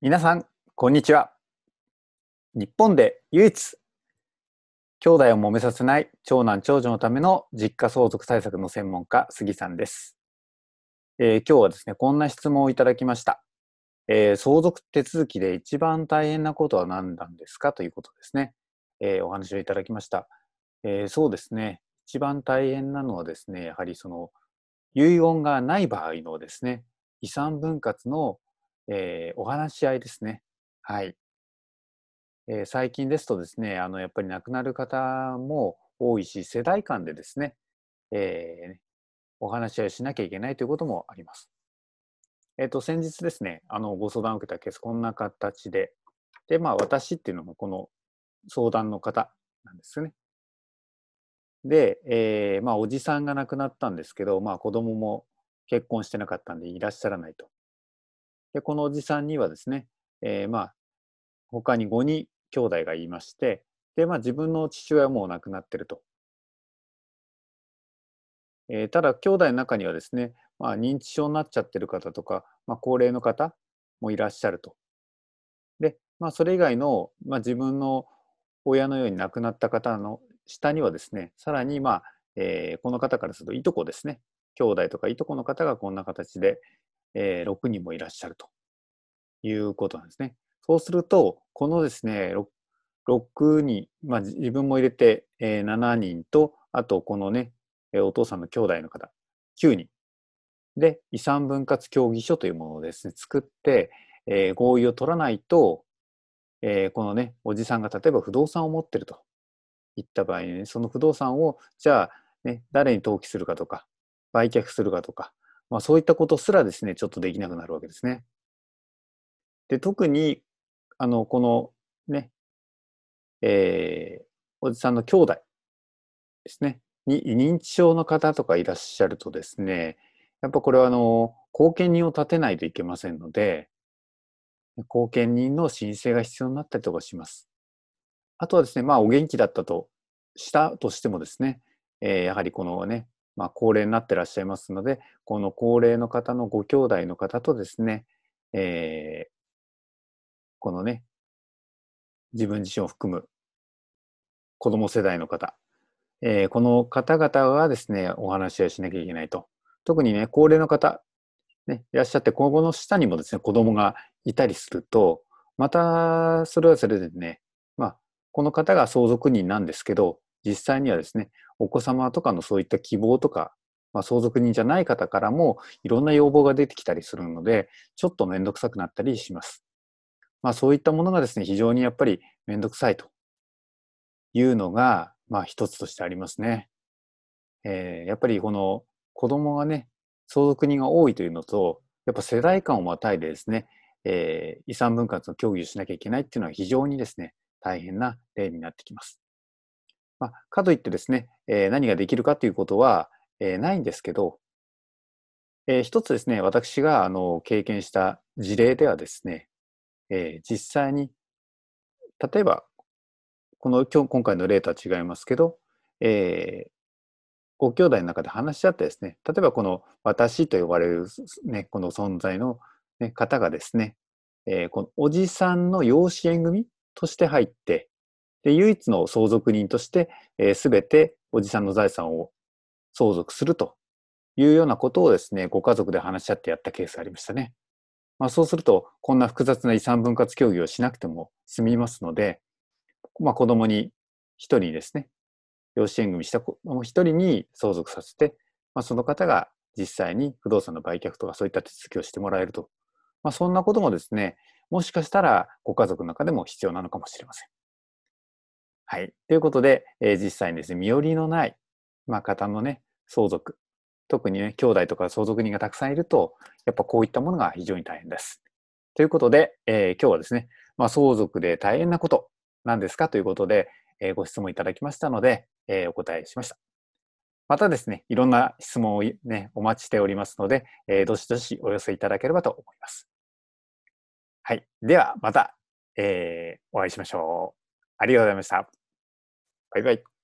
皆さん、こんにちは。日本で唯一、兄弟を揉めさせない長男長女のための実家相続対策の専門家、杉さんです。えー、今日はですね、こんな質問をいただきました。えー、相続手続きで一番大変なことは何なんですか？ということですね。えー、お話をいただきました。えそうですね、一番大変なのはですね、やはりその遺言がない場合のですね、遺産分割のえー、お話し合いですね。はい。えー、最近ですとですね、あの、やっぱり亡くなる方も多いし、世代間でですね、えー、お話し合いしなきゃいけないということもあります。えっ、ー、と、先日ですね、あの、ご相談を受けたケース、こんな形で、で、まあ、私っていうのもこの相談の方なんですね。で、えー、まあ、おじさんが亡くなったんですけど、まあ、子供も結婚してなかったんでいらっしゃらないと。で、このおじさんにはですね、えー、まあ、他に5人兄弟がいまして、で、まあ自分の父親はもう亡くなっていると。えー、ただ、兄弟の中にはですね、まあ、認知症になっちゃってる方とか、まあ、高齢の方もいらっしゃると。で、まあ、それ以外の、まあ、自分の親のように亡くなった方の下にはですね、さらに、まあえー、この方からするといとこですね、兄弟とかいとこの方がこんな形で、えー、6人もいらっしゃるということなんですね。そうすると、このですね、6, 人、まあ、自分も入れて、えー、7人と、あとこのね、お父さんの兄弟の方、9人。で、遺産分割協議書というものをですね、作って、えー、合意を取らないと、えー、このね、おじさんが例えば不動産を持ってるといった場合に、ね、その不動産を、じゃあ、ね、誰に登記するかとか、売却するかとか、まあ、そういったことすらですね、ちょっとできなくなるわけですね。で、特に、あの、このね、えー、おじさんの兄弟ですね、に認知症の方とかいらっしゃるとですね、やっぱこれはあの、後見人を立てないといけませんので、後見人の申請が必要になったりとかします。あとはですね、まあお元気だったとしたとしてもですね、えー、やはりこのね、まあ、高齢になってらっしゃいますので、この高齢の方のご兄弟の方とですね、えー、このね、自分自身を含む子供世代の方、えー、この方々はですね、お話し合いしなきゃいけないと。特にね、高齢の方、ね、いらっしゃって、今後の下にもですね、子供がいたりすると、また、それはそれでね、まあ、この方が相続人なんですけど、実際にはですね、お子様とかのそういった希望とか、まあ、相続人じゃない方からもいろんな要望が出てきたりするので、ちょっとめんどくさくなったりします。まあそういったものがですね、非常にやっぱりめんどくさいというのが、まあ一つとしてありますね。えー、やっぱりこの子供がね、相続人が多いというのと、やっぱ世代間をまたいでですね、えー、遺産分割の協議をしなきゃいけないっていうのは非常にですね、大変な例になってきます。まあ、かといってですね、えー、何ができるかということは、えー、ないんですけど、えー、一つですね、私があの経験した事例ではですね、えー、実際に、例えば、この今日今回の例とは違いますけど、えー、ご兄弟の中で話し合ってですね、例えばこの私と呼ばれる、ね、この存在の、ね、方がですね、えー、このおじさんの養子縁組として入って、で、唯一の相続人として、えー、全ておじさんの財産を相続するというようなことをですね、ご家族で話し合ってやったケースがありましたね。まあ、そうすると、こんな複雑な遺産分割協議をしなくても済みますので、まあ、子供に一人ですね、養子縁組した子供一人に相続させて、まあ、その方が実際に不動産の売却とかそういった手続きをしてもらえると。まあ、そんなこともですね、もしかしたらご家族の中でも必要なのかもしれません。はい。ということで、えー、実際にですね、身寄りのない、まあ、方のね、相続、特にね、兄弟とか相続人がたくさんいると、やっぱこういったものが非常に大変です。ということで、えー、今日はですね、まあ、相続で大変なことなんですか？ということで、えー、ご質問いただきましたので、えー、お答えしました。またですね、いろんな質問をね、お待ちしておりますので、えー、どしどしお寄せいただければと思います。はい。では、また、えー、お会いしましょう。ありがとうございました。バイバイ。